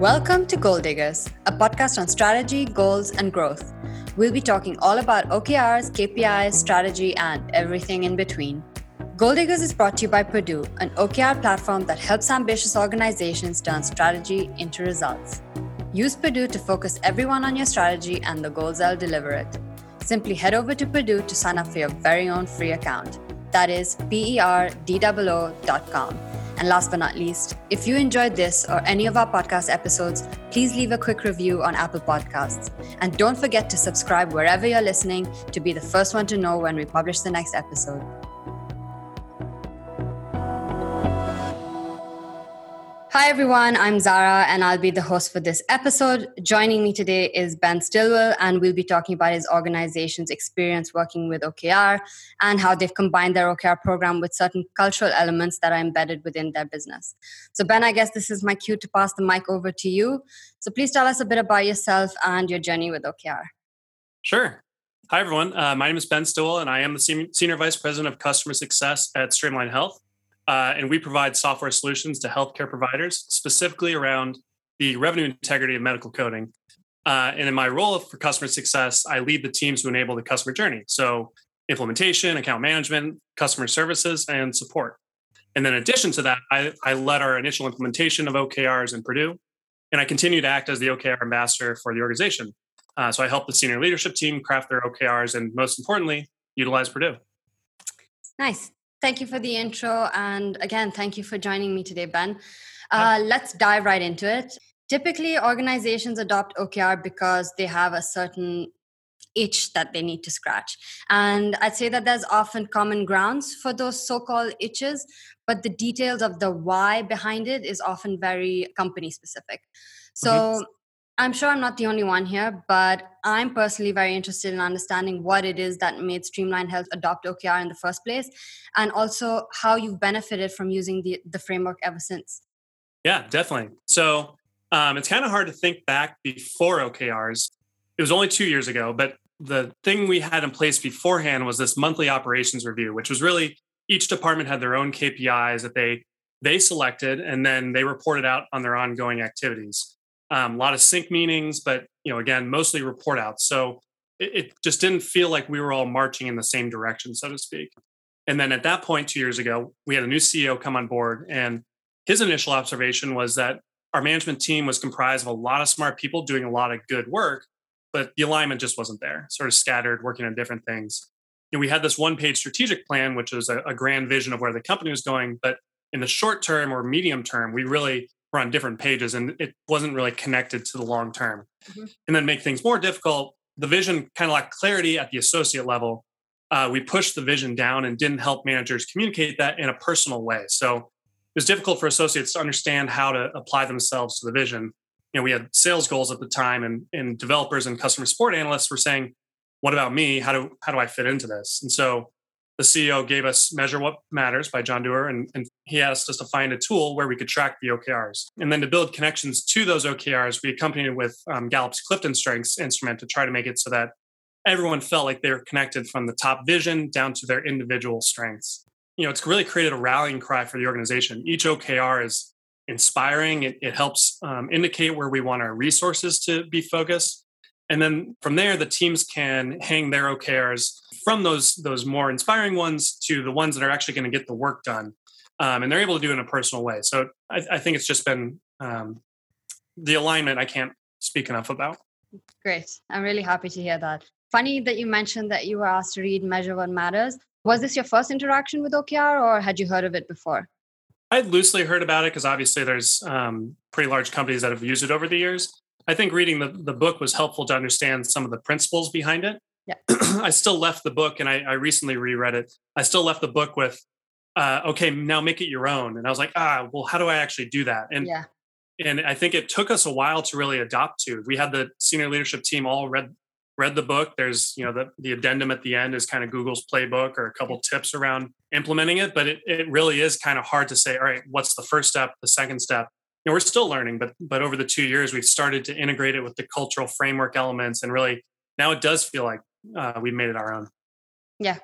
Welcome to Goal Diggers, a podcast on strategy, goals, and growth. We'll be talking all about OKRs, KPIs, strategy, and everything in between. Goal Diggers is brought to you by Perdoo, an OKR platform that helps ambitious organizations turn strategy into results. Use Perdoo to focus everyone on your strategy and the goals that'll deliver it. Simply head over to Perdoo to sign up for your very own free account. That is P E R D O O.com. And last but not least, if you enjoyed this or any of our podcast episodes, please leave a quick review on Apple Podcasts. And don't forget to subscribe wherever you're listening to be the first one to know when we publish the next episode. Hi, everyone. I'm Zara, and I'll be the host for this episode. Joining me today is Ben Stillwell, and we'll be talking about his organization's experience working with OKR and how they've combined their OKR program with certain cultural elements that are embedded within their business. So, Ben, I guess this is my cue to pass the mic over to you. So, please tell us a bit about yourself and your journey with OKR. Sure. Hi, everyone. Uh, my name is Ben Stillwell, and I am the Senior Vice President of Customer Success at Streamline Health. Uh, and we provide software solutions to healthcare providers, specifically around the revenue integrity of medical coding. Uh, and in my role for customer success, I lead the teams who enable the customer journey. So, implementation, account management, customer services, and support. And then, in addition to that, I, I led our initial implementation of OKRs in Perdoo, and I continue to act as the OKR ambassador for the organization. Uh, so, I help the senior leadership team craft their OKRs and, most importantly, utilize Perdoo. Nice. Thank you for the intro. And again, thank you for joining me today, Ben. Uh, let's dive right into it. Typically, organizations adopt OKR because they have a certain itch that they need to scratch. And I'd say that there's often common grounds for those so called itches, but the details of the why behind it is often very company specific. So, mm-hmm. I'm sure I'm not the only one here, but I'm personally very interested in understanding what it is that made Streamline Health adopt OKR in the first place, and also how you've benefited from using the, the framework ever since. Yeah, definitely. So um, it's kind of hard to think back before OKRs. It was only two years ago, but the thing we had in place beforehand was this monthly operations review, which was really each department had their own KPIs that they they selected, and then they reported out on their ongoing activities um, a lot of sync meetings, but you know, again, mostly report outs. So it, it, just didn't feel like we were all marching in the same direction, so to speak. And then at that point, two years ago, we had a new CEO come on board, and his initial observation was that our management team was comprised of a lot of smart people doing a lot of good work, but the alignment just wasn't there, sort of scattered, working on different things. You know, we had this one page strategic plan, which was a, a grand vision of where the company was going, but in the short term or medium term, we really were on different pages and it wasn't really connected to the long term. Mm-hmm. And then make things more difficult, the vision kind of lacked clarity at the associate level. Uh, we pushed the vision down and didn't help managers communicate that in a personal way. So it was difficult for associates to understand how to apply themselves to the vision. You know, we had sales goals at the time, and, and developers and customer support analysts were saying, "What about me? How do how do I fit into this?" And so the CEO gave us Measure What Matters by John Doerr, and, and, he asked us to find a tool where we could track the OKRs. And then to build connections to those OKRs, we accompanied it with um, Gallup's Clifton Strengths instrument to try to make it so that everyone felt like they were connected from the top vision down to their individual strengths. You know, it's really created a rallying cry for the organization. Each OKR is inspiring. It, it helps um, indicate where we want our resources to be focused. And then from there, the teams can hang their OKRs from those those more inspiring ones to the ones that are actually going to get the work done, um, and they're able to do it in a personal way. So I, I think it's just been um, the alignment I can't speak enough about. Great, I'm really happy to hear that. Funny that you mentioned that you were asked to read Measure What Matters. Was this your first interaction with OKR, or had you heard of it before? I'd loosely heard about it because obviously there's um, pretty large companies that have used it over the years. I think reading the, the book was helpful to understand some of the principles behind it. Yeah. I still left the book and I, I, recently reread it. I still left the book with, uh, okay, now make it your own. And I was like, ah, well, how do I actually do that? And yeah. and I think it took us a while to really adopt to. We had the senior leadership team all read read the book. There's, you know, the, the addendum at the end is kind of Google's playbook or a couple tips around implementing it. But it, it really is kind of hard to say, all right, what's the first step, the second step? You know, we're still learning, but but over the two years, we've started to integrate it with the cultural framework elements and really now it does feel like uh, we made it our own. Yeah.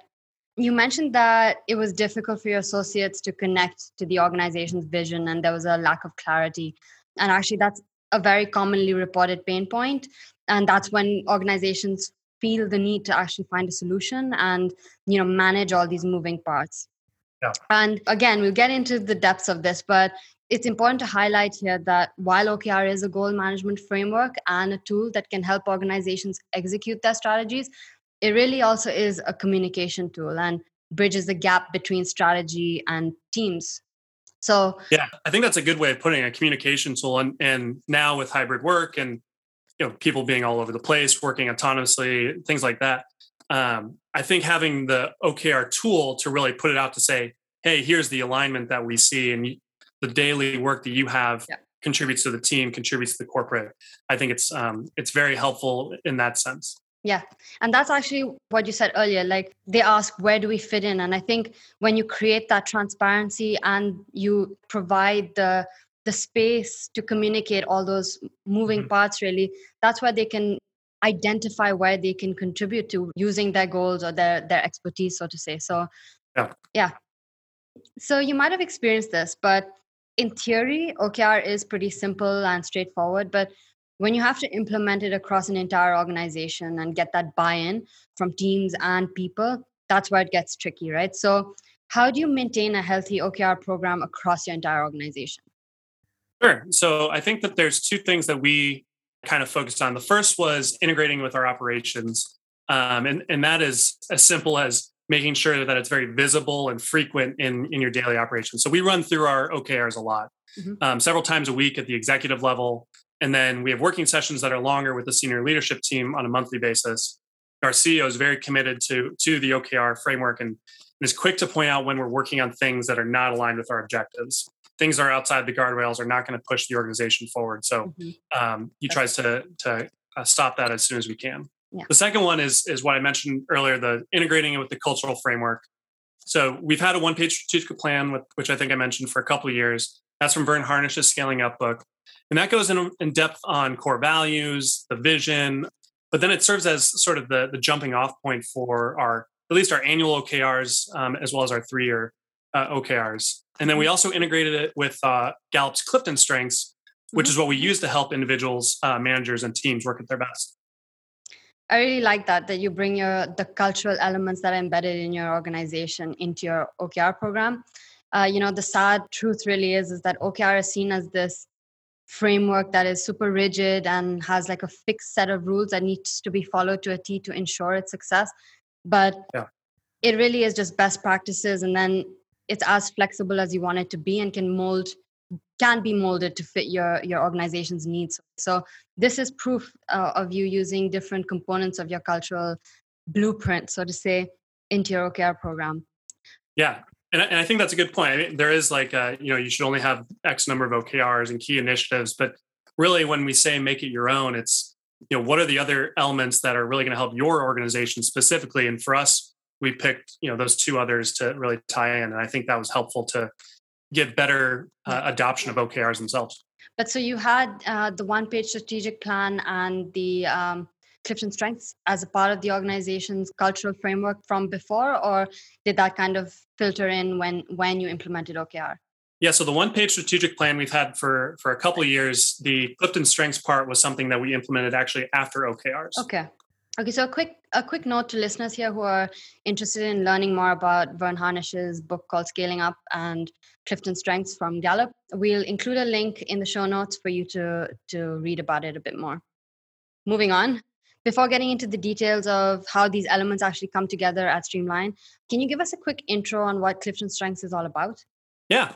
You mentioned that it was difficult for your associates to connect to the organization's vision and there was a lack of clarity. And actually, that's a very commonly reported pain point. point and that's when organizations feel the need to actually find a solution and you know manage all these moving parts yeah. and again we'll get into the depths of this but it's important to highlight here that while okr is a goal management framework and a tool that can help organizations execute their strategies it really also is a communication tool and bridges the gap between strategy and teams. So yeah i think that's a good way of putting a communication tool and, and now with hybrid work and you know people being all over the place working autonomously things like that um, i think having the okr tool to really put it out to say hey here's the alignment that we see and the daily work that you have yeah. contributes to the team contributes to the corporate i think it's um, it's very helpful in that sense. Yeah and that's actually what you said earlier like they ask where do we fit in? And i think when you create that transparency and you provide the the space to communicate all those moving mm-hmm. parts really that's where they can identify where they can contribute to using their goals or their their expertise so to say. So yeah. yeah. So you might have experienced this but in theory okr is pretty simple and straightforward but when you have to implement it across an entire organization and get that buy-in from teams and people that's where it gets tricky right so how do you maintain a healthy okr program across your entire organization Sure. So I think that there's two things that we kind of focused on. The first was integrating with our operations. Um, and, and that is as simple as making sure that it's very visible and frequent in, in your daily operations. So we run through our OKRs a lot, mm-hmm. um, several times a week at the executive level. And then we have working sessions that are longer with the senior leadership team on a monthly basis. Our CEO is very committed to, to the OKR framework and is quick to point out when we're working on things that are not aligned with our objectives things are outside the guardrails are not going to push the organization forward. So mm-hmm. um, he tries to to uh, stop that as soon as we can. Yeah. The second one is is what I mentioned earlier, the integrating it with the cultural framework. So we've had a one page strategic plan, with, which I think I mentioned for a couple of years. That's from Verne Harnish's Scaling Up book, and that goes in, in depth on core values, the vision, but then it serves as sort of the the jumping off point for our at least our annual OKRs um, as well as our three year uh, OKRs. And then we also integrated it with uh, Gallup's Clifton Strengths, which mm-hmm. is what we use to help individuals, uh, managers, and teams work at their best. I really like that that you bring your the cultural elements that are embedded in your organization into your OKR program. Uh, you know, the sad truth really is is that OKR is seen as this framework that is super rigid and has like a fixed set of rules that needs to be followed to a T to ensure its success. But yeah. it really is just best practices, and then it's as flexible as you want it to be and can mold can be molded to fit your your organization's needs. So this is proof uh, of you using different components of your cultural blueprint so to say into your okr program. Yeah and, and i think that's a good point. I mean, there is like a, you know you should only have x number of okrs and key initiatives but really when we say make it your own it's you know what are the other elements that are really going to help your organization specifically? And for us we picked you know those two others to really tie in and i think that was helpful to get better uh, adoption of okrs themselves but so you had uh, the one page strategic plan and the um, clifton strengths as a part of the organization's cultural framework from before or did that kind of filter in when when you implemented okr yeah, so the one page strategic plan we've had for for a couple of years, the Clifton Strengths part was something that we implemented actually after OKRs. Okay. Okay, so a quick a quick note to listeners here who are interested in learning more about Verne Harnish's book called Scaling Up and Clifton Strengths from Gallup. We'll include a link in the show notes for you to to read about it a bit more. Moving on, before getting into the details of how these elements actually come together at Streamline, can you give us a quick intro on what Clifton Strengths is all about? Yeah.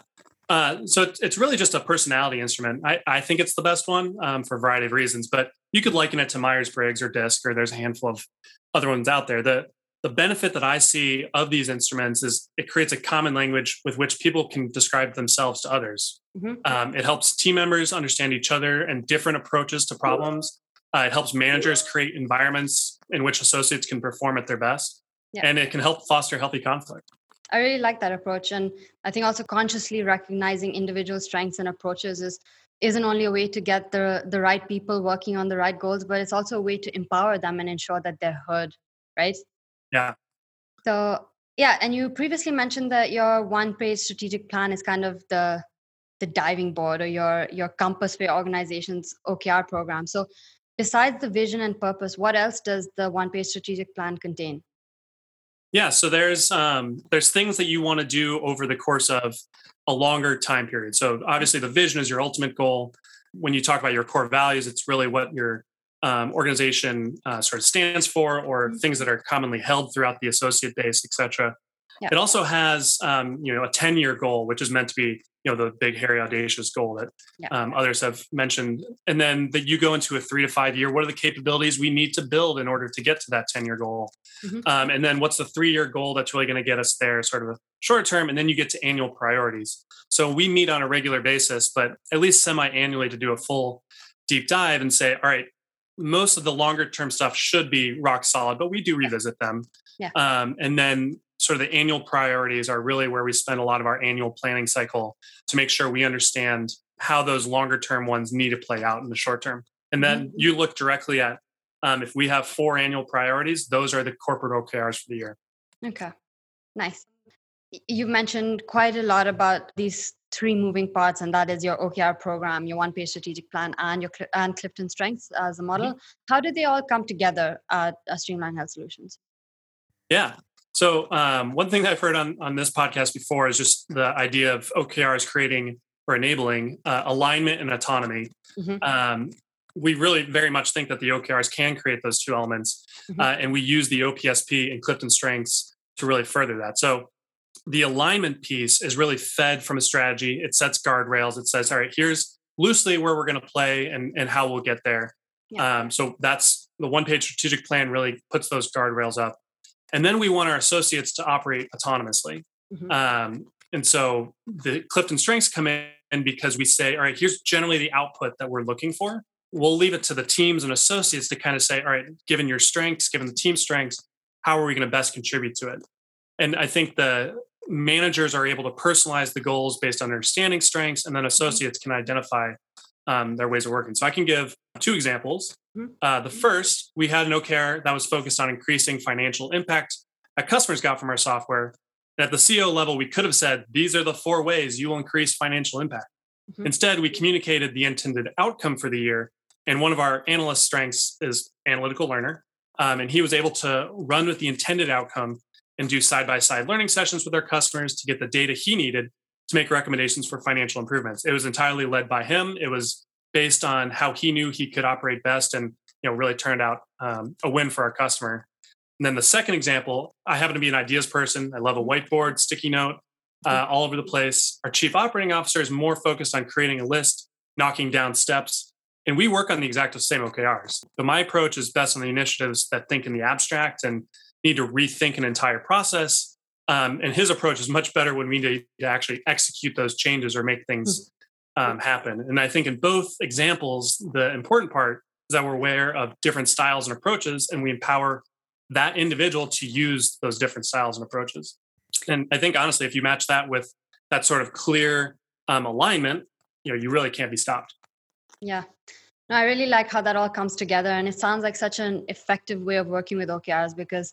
Uh, so it's, really just a personality instrument. I, I think it's the best one um, for a variety of reasons, but you could liken it to Myers Briggs or DISC, or there's a handful of other ones out there. The, the benefit that I see of these instruments is it creates a common language with which people can describe themselves to others. Mm-hmm. Um, it helps team members understand each other and different approaches to problems. Uh, it helps managers create environments in which associates can perform at their best. Yeah. And it can help foster healthy conflict. I really like that approach. And I think also consciously recognizing individual strengths and approaches is isn't only a way to get the the right people working on the right goals, but it's also a way to empower them and ensure that they're heard, right? Yeah. So yeah, and you previously mentioned that your one page strategic plan is kind of the the diving board or your your compass for your organization's OKR program. So besides the vision and purpose, what else does the one page strategic plan contain? Yeah, so there's um, there's things that you want to do over the course of a longer time period. So obviously, the vision is your ultimate goal. When you talk about your core values, it's really what your um, organization uh, sort of stands for, or mm-hmm. things that are commonly held throughout the associate base, et cetera. It also has, um, you know, a 10 year goal, which is meant to be, you know, the big, hairy, audacious goal that um, others have mentioned. And then that you go into a three to five year, what are the capabilities we need to build in order to get to that 10 year goal? Mm-hmm. Um, and then what's the three year goal that's really going to get us there, sort of a short term. And then you get to annual priorities. So we meet on a regular basis, but at least semi annually to do a full deep dive and say, all right, most of the longer term stuff should be rock solid, but we do revisit them. Yeah. Um, and then sort of the annual priorities are really where we spend a lot of our annual planning cycle to make sure we understand how those longer term ones need to play out in the short term. And then mm-hmm. you look directly at um, if we have four annual priorities, those are the corporate OKRs for the year. Okay, nice. You've mentioned quite a lot about these three moving parts, and that is your OKR program, your one-page strategic plan, and your and Clifton Strengths as a model. Mm-hmm. How did they all come together at Streamline Health Solutions? Yeah, so um, one thing I've heard on on this podcast before is just the idea of OKRs creating or enabling uh, alignment and autonomy. Mm-hmm. Um, we really very much think that the OKRs can create those two elements, mm-hmm. uh, and we use the OPSP and Clifton Strengths to really further that. So the alignment piece is really fed from a strategy. It sets guardrails. It says, all right, here's loosely where we're going to play and, and how we'll get there. Yeah. Um, so that's the one page strategic plan really puts those guardrails up. And then we want our associates to operate autonomously. Mm-hmm. Um, and so the Clifton strengths come in because we say, all right, here's generally the output that we're looking for. We'll leave it to the teams and associates to kind of say, all right, given your strengths, given the team strengths, how are we going to best contribute to it? And I think the managers are able to personalize the goals based on understanding strengths, and then mm-hmm. associates can identify um, their ways of working. So I can give two examples. Mm-hmm. Uh, the first, we had an OKR that was focused on increasing financial impact that customers got from our software. At the CEO level, we could have said, these are the four ways you will increase financial impact. Mm-hmm. Instead, we communicated the intended outcome for the year. And one of our analyst strengths is analytical learner. Um, and he was able to run with the intended outcome and do side by side learning sessions with our customers to get the data he needed to make recommendations for financial improvements. It was entirely led by him. It was based on how he knew he could operate best, and you know, really turned out um, a win for our customer. And then the second example, I happen to be an ideas person. I love a whiteboard, sticky note, uh, all over the place. Our chief operating officer is more focused on creating a list, knocking down steps, and we work on the exact same OKRs. But my approach is best on the initiatives that think in the abstract and need to rethink an entire process um, and his approach is much better when we need to actually execute those changes or make things hmm. Um, happen. And I think in both examples, the important part is that we're aware of different styles and approaches, and we empower that individual to use those different styles and approaches. And I think honestly, if you match that with that sort of clear um, alignment, you know, you really can't be stopped. Yeah. No, I really like how that all comes together. And it sounds like such an effective way of working with OKRs because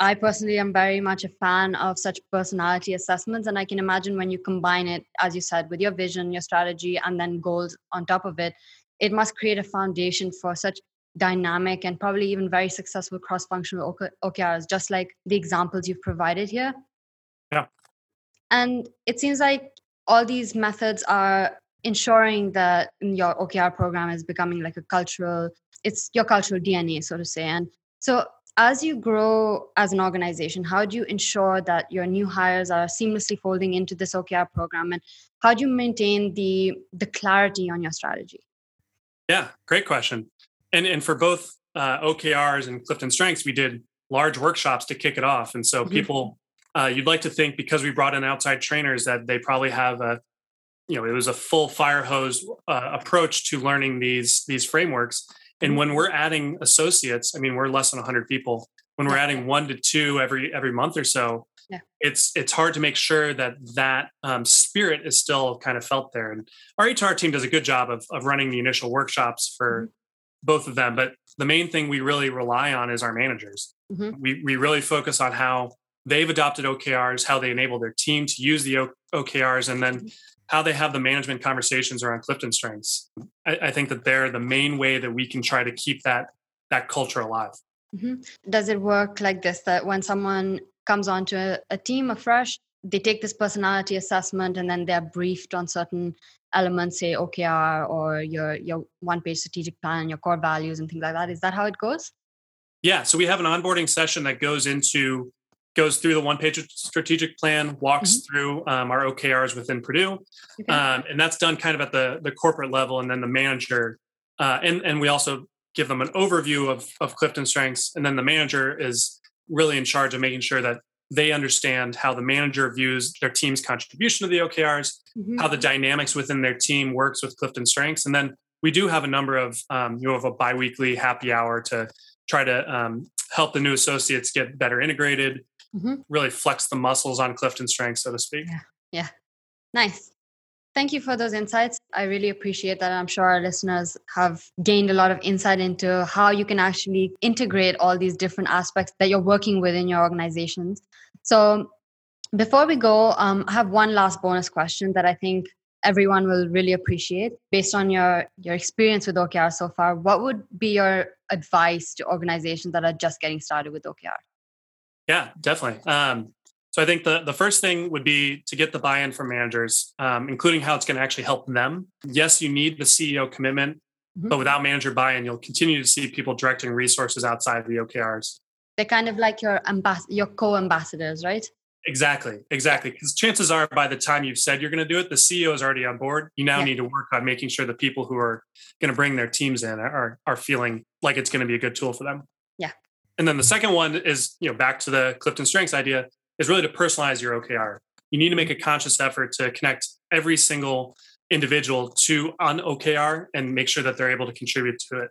I personally am very much a fan of such personality assessments. And I can imagine when you combine it, as you said, with your vision, your strategy, and then goals on top of it, it must create a foundation for such dynamic and probably even very successful cross functional OKRs, just like the examples you've provided here. Yeah. And it seems like all these methods are ensuring that your OKR program is becoming like a cultural, it's your cultural DNA, so to say. And so as you grow as an organization, how do you ensure that your new hires are seamlessly folding into this OKR program, and how do you maintain the the clarity on your strategy? Yeah, great question. And and for both uh, OKRs and Clifton Strengths, we did large workshops to kick it off, and so mm-hmm. people. Uh, you'd like to think because we brought in outside trainers that they probably have a you know it was a full fire hose uh, approach to learning these these frameworks and mm-hmm. when we're adding associates, I mean, we're less than 100 people. When we're adding one to two every every month or so, yeah. it's it's hard to make sure that that um, spirit is still kind of felt there. And our HR team does a good job of of running the initial workshops for mm-hmm. both of them. But the main thing we really rely on is our managers. Mm-hmm. We we really focus on how they've adopted OKRs, how they enable their team to use the OKRs, and then how they have the management conversations around Clifton strengths. I, I think that they're the main way that we can try to keep that that culture alive. Mm-hmm. Does it work like this that when someone comes onto a, a team afresh, they take this personality assessment and then they're briefed on certain elements, say OKR or your your one page strategic plan, your core values and things like that. Is that how it goes? Yeah. So we have an onboarding session that goes into goes through the one page strategic plan, walks mm-hmm. through um, our OKRs within Perdoo, okay. um, and that's done kind of at the the corporate level, and then the manager, uh, and and we also give them an overview of of Clifton strengths, and then the manager is really in charge of making sure that they understand how the manager views their team's contribution to the OKRs, mm-hmm. how the dynamics within their team works with Clifton strengths, and then we do have a number of um, you know of a biweekly happy hour to try to um, help the new associates get better integrated, mm-hmm. really flex the muscles on Clifton strength, so to speak. Yeah. yeah. Nice. Thank you for those insights. I really appreciate that. I'm sure our listeners have gained a lot of insight into how you can actually integrate all these different aspects that you're working with in your organizations. So, before we go, um, I have one last bonus question that I think everyone will really appreciate based on your your experience with okr so far what would be your advice to organizations that are just getting started with okr yeah definitely um, so i think the, the first thing would be to get the buy-in from managers um, including how it's going to actually help them yes you need the ceo commitment mm-hmm. but without manager buy-in you'll continue to see people directing resources outside of the okrs they're kind of like your ambas- your co-ambassadors right Exactly, exactly. Because chances are, by the time you've said you're going to do it, the CEO is already on board. You now yeah. need to work on making sure the people who are going to bring their teams in are are feeling like it's going to be a good tool for them. And then the second one is, you know, back to the Clifton Strengths idea is really to personalize your OKR. You need to make a conscious effort to connect every single individual to an OKR and make sure that they're able to contribute to it.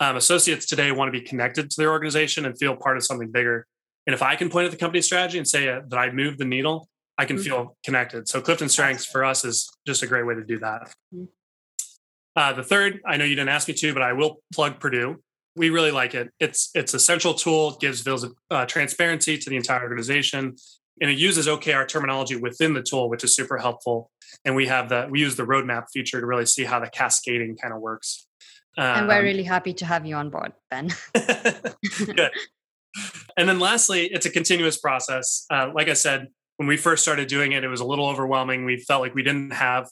Um, associates today want to be connected to their organization and feel part of something bigger. And if I can point at the company strategy and say uh, that I moved the needle, I can mm-hmm. feel connected. So Clifton Strengths for us is just a great way to do that. Mm-hmm. Uh, the third, I know you didn't ask me to, but I will plug Perdoo. We really like it. It's it's a central tool, gives uh, transparency to the entire organization, and it uses OKR terminology within the tool, which is super helpful. And we have the we use the roadmap feature to really see how the cascading kind of works. Um, and we're um, really happy to have you on board, Ben. Good. And then lastly, it's a continuous process. Uh, like I said, when we first started doing it, it was a little overwhelming. We felt like we didn't have,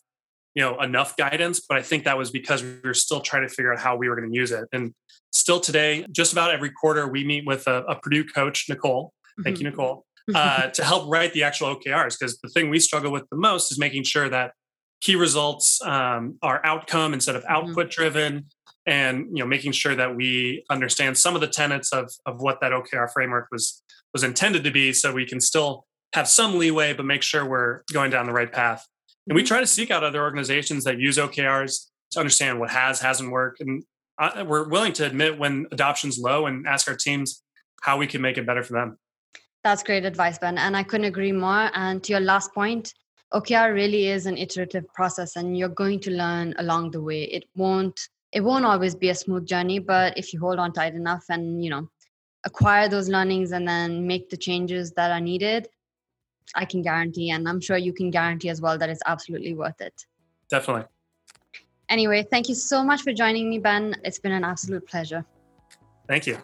you know, enough guidance, but I think that was because we were still trying to figure out how we were going to use it. And still today, just about every quarter, we meet with a, a Perdoo coach, Nicole. Thank mm-hmm. you, Nicole, uh, to help write the actual OKRs. Because the thing we struggle with the most is making sure that key results um, are outcome instead of mm-hmm. output driven and you know making sure that we understand some of the tenets of of what that OKR framework was was intended to be so we can still have some leeway but make sure we're going down the right path and we mm-hmm. try to seek out other organizations that use OKRs to understand what has hasn't worked and uh, we're willing to admit when adoption's low and ask our teams how we can make it better for them. That's great advice ben and i couldn't agree more. And to your last point okr really is an iterative process and you're going to learn along the way. It won't it won't always be a smooth journey but if you hold on tight enough and you know acquire those learnings and then make the changes that are needed i can guarantee and i'm sure you can guarantee as well that it's absolutely worth it. Definitely anyway thank you so much for joining me ben. It's been an absolute pleasure. Thank you.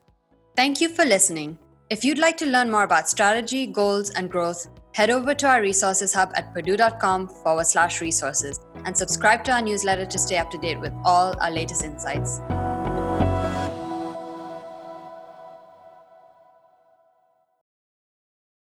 Thank you for listening. If you'd like to learn more about strategy goals and growth head over to our resources hub at perdoo.com forward slash resources and subscribe to our newsletter to stay up to date with all our latest insights.